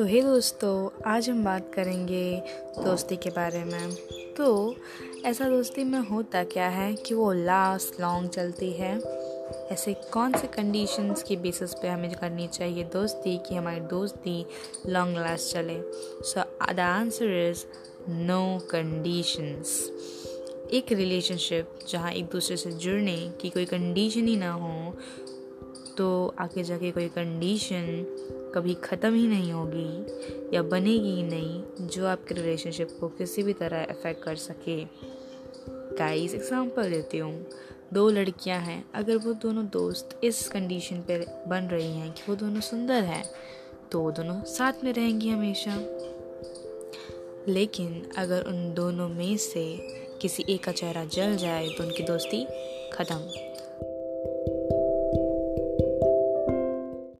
तो हे दोस्तों, आज हम बात करेंगे दोस्ती के बारे में। तो ऐसा दोस्ती में होता क्या है कि वो लास्ट लॉन्ग चलती है? ऐसे कौन से कंडीशंस की बेसिस पे हमें करनी चाहिए दोस्ती कि हमारी दोस्ती लॉन्ग लास्ट चले? So the answer is no conditions एक रिलेशनशिप जहाँ एक दूसरे से जुड़ने की कोई कंडीशन ही ना हो तो आगे जाके कोई कंडीशन कभी ख़त्म ही नहीं होगी या बनेगी ही नहीं जो आपके रिलेशनशिप को किसी भी तरह अफेक्ट कर सके। गाइस एग्जांपल देती हूँ। दो लड़कियाँ हैं। अगर वो दोनों दोस्त इस कंडीशन पे बन रही हैं कि वो दोनों सुंदर हैं तो वो दोनों साथ में रहेंगी हमेशा। लेकिन अगर उन दोनों में से किसी एक का चेहरा जल जाए तो उनकी दोस्ती ख़त्म।